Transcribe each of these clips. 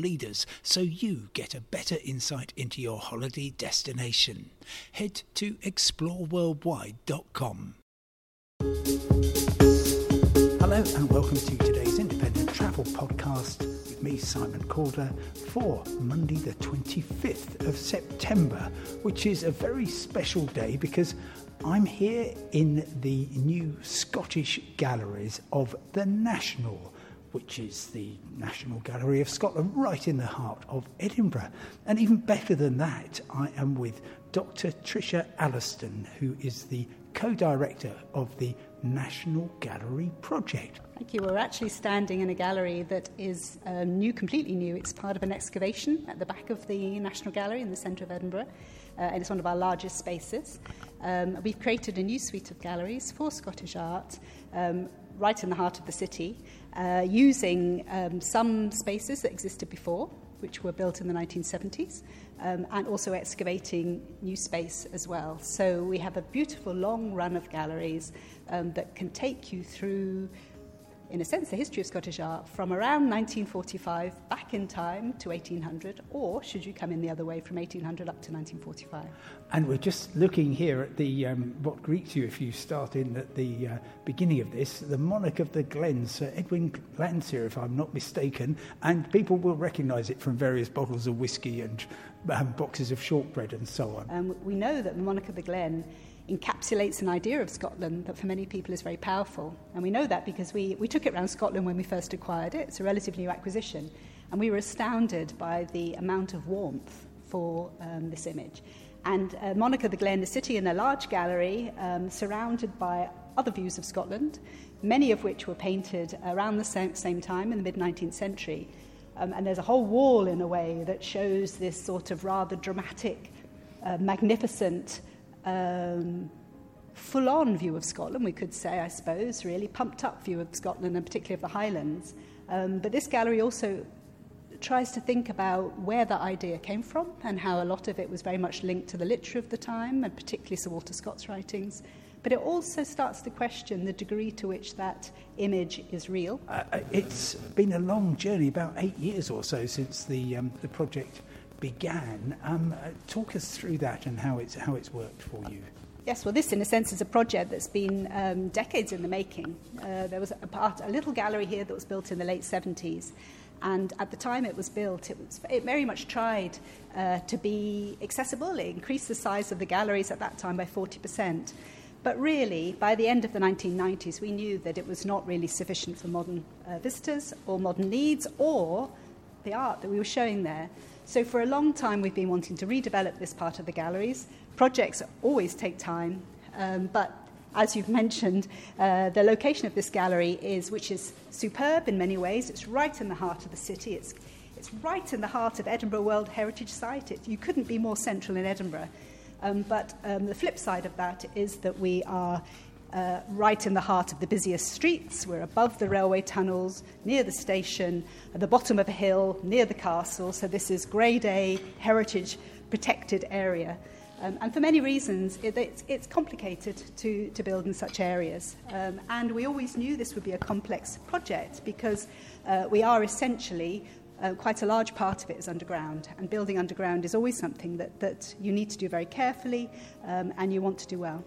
leaders so you get a better insight into your holiday destination. Head to exploreworldwide.com. Hello and welcome to today's independent travel podcast with me, Simon Calder, for Monday, the 25th of September, which is a very special day because I'm here in the new Scottish galleries of the National which is the National Gallery of Scotland, right in the heart of Edinburgh. And even better than that, I am with Dr. Tricia Allerston, who is the co director of the National Gallery Project. Thank you. We're actually standing in a gallery that is uh, new, completely new. It's part of an excavation at the back of the National Gallery in the centre of Edinburgh, uh, and it's one of our largest spaces. Um, we've created a new suite of galleries for Scottish art um, right in the heart of the city, uh, using um, some spaces that existed before, which were built in the 1970s, um, and also excavating new space as well. So we have a beautiful long run of galleries um, that can take you through in a sense, the history of Scottish art from around 1945 back in time to 1800, or should you come in the other way from 1800 up to 1945? And we're just looking here at the um, what greets you if you start in at the uh, beginning of this, the monarch of the Glens, Sir Edwin Landseer, if I'm not mistaken, and people will recognise it from various bottles of whiskey and um, boxes of shortbread and so on. Um, we know that the monarch of the Glen encapsulates an idea of Scotland that for many people is very powerful. And we know that because we, we took it around Scotland when we first acquired it. It's a relatively new acquisition. And we were astounded by the amount of warmth for um, this image. And uh, of the Glen is sitting in a large gallery um, surrounded by other views of Scotland, many of which were painted around the same, same time in the mid 19th century. Um, and there's a whole wall, in a way, that shows this sort of rather dramatic, uh, magnificent um, full on view of Scotland, we could say, I suppose, really pumped up view of Scotland and particularly of the Highlands. Um, but this gallery also tries to think about where that idea came from and how a lot of it was very much linked to the literature of the time and particularly Sir Walter Scott's writings. But it also starts to question the degree to which that image is real. Uh, uh it's been a long journey, about eight years or so since the, um, the project began. Um, uh, talk us through that and how it's, how it's worked for you. Yes, well, this, in a sense, is a project that's been um, decades in the making. Uh, there was a, part, a little gallery here that was built in the late 70s, and at the time it was built, it, was, it very much tried uh, to be accessible. It increased the size of the galleries at that time by 40%. But really, by the end of the 1990s, we knew that it was not really sufficient for modern uh, visitors or modern needs or the art that we were showing there. So for a long time, we've been wanting to redevelop this part of the galleries. Projects always take time, um, but as you've mentioned, uh, the location of this gallery is, which is superb in many ways. It's right in the heart of the city. It's, it's right in the heart of Edinburgh World Heritage Site. It, you couldn't be more central in Edinburgh. Um, but um, the flip side of that is that we are uh, right in the heart of the busiest streets. We're above the railway tunnels, near the station, at the bottom of a hill, near the castle. So this is grade A heritage protected area. Um, and for many reasons, it, it's, it's complicated to, to build in such areas. Um, and we always knew this would be a complex project because uh, we are essentially uh, quite a large part of it is underground, and building underground is always something that, that you need to do very carefully um, and you want to do well.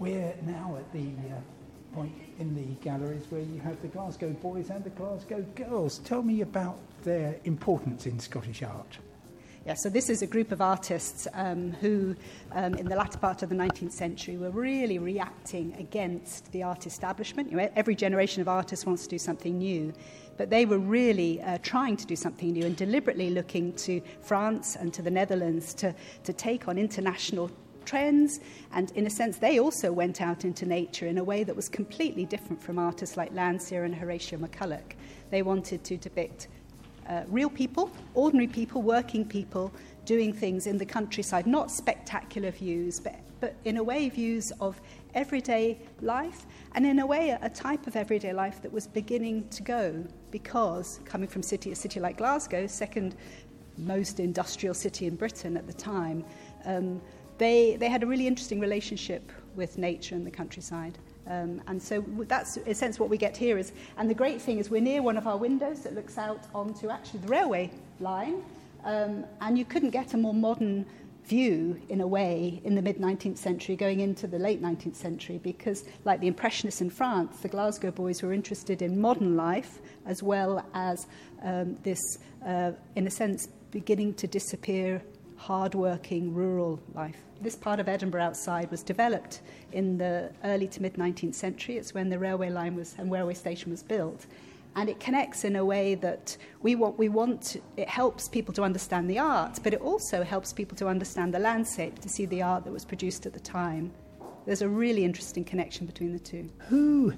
We're now at the uh, point in the galleries where you have the Glasgow boys and the Glasgow girls. Tell me about their importance in Scottish art. Yeah, so this is a group of artists um, who, um, in the latter part of the 19th century, were really reacting against the art establishment. You know, every generation of artists wants to do something new, but they were really uh, trying to do something new and deliberately looking to France and to the Netherlands to, to take on international trends. And in a sense, they also went out into nature in a way that was completely different from artists like Landseer and Horatio McCulloch. They wanted to depict uh, real people, ordinary people, working people doing things in the countryside, not spectacular views, but, but in a way, views of everyday life, and in a way, a type of everyday life that was beginning to go because coming from city, a city like Glasgow, second most industrial city in Britain at the time, um, they, they had a really interesting relationship with nature and the countryside. Um, and so that's, in a sense, what we get here is, and the great thing is we're near one of our windows that looks out onto actually the railway line, um, and you couldn't get a more modern view, in a way, in the mid 19th century, going into the late 19th century, because, like the Impressionists in France, the Glasgow boys were interested in modern life as well as um, this, uh, in a sense, beginning to disappear hard-working rural life. This part of Edinburgh outside was developed in the early to mid 19th century. It's when the railway line was and railway station was built. And it connects in a way that we want, we want it helps people to understand the art, but it also helps people to understand the landscape, to see the art that was produced at the time. There's a really interesting connection between the two. Who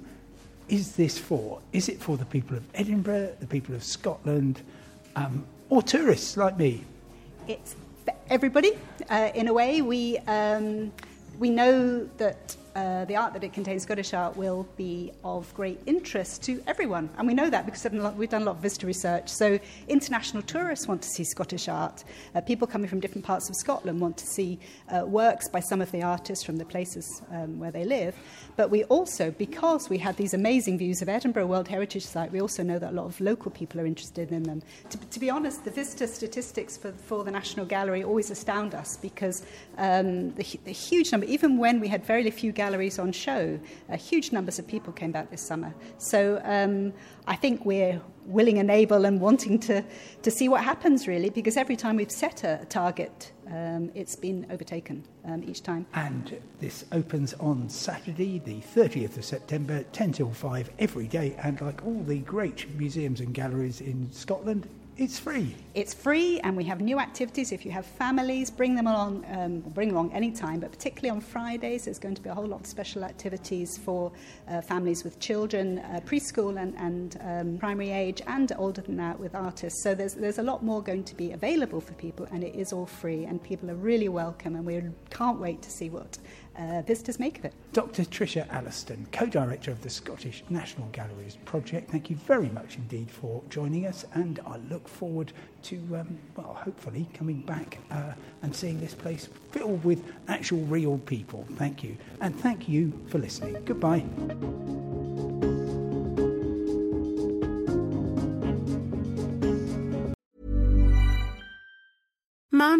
is this for? Is it for the people of Edinburgh, the people of Scotland, um, or tourists like me? It's everybody. Uh, in a way, we, um, we know that uh, the art that it contains, Scottish art, will be of great interest to everyone. And we know that because we've done a lot of visitor research. So international tourists want to see Scottish art. Uh, people coming from different parts of Scotland want to see uh, works by some of the artists from the places um, where they live. But we also, because we had these amazing views of Edinburgh World Heritage Site, we also know that a lot of local people are interested in them. To, to be honest, the visitor statistics for, for the National Gallery always astound us because um, the, the huge number, even when we had very few galleries on show, uh, huge numbers of people came back this summer. So um, I think we're willing and able and wanting to, to see what happens, really, because every time we've set a target, um, it's been overtaken um, each time. And this opens on Saturday, the 30th of September, 10 till 5 every day. And like all the great museums and galleries in Scotland, it's free. It's free, and we have new activities. If you have families, bring them along. Um, bring along any time, but particularly on Fridays, there's going to be a whole lot of special activities for uh, families with children, uh, preschool and, and um, primary age, and older than that with artists. So there's there's a lot more going to be available for people, and it is all free, and people are really welcome, and we can't wait to see what uh, visitors make of it. Dr. Tricia Allerston, co director of the Scottish National Galleries Project, thank you very much indeed for joining us, and I look forward to, um, well, hopefully coming back uh, and seeing this place filled with actual real people. Thank you. And thank you for listening. Goodbye.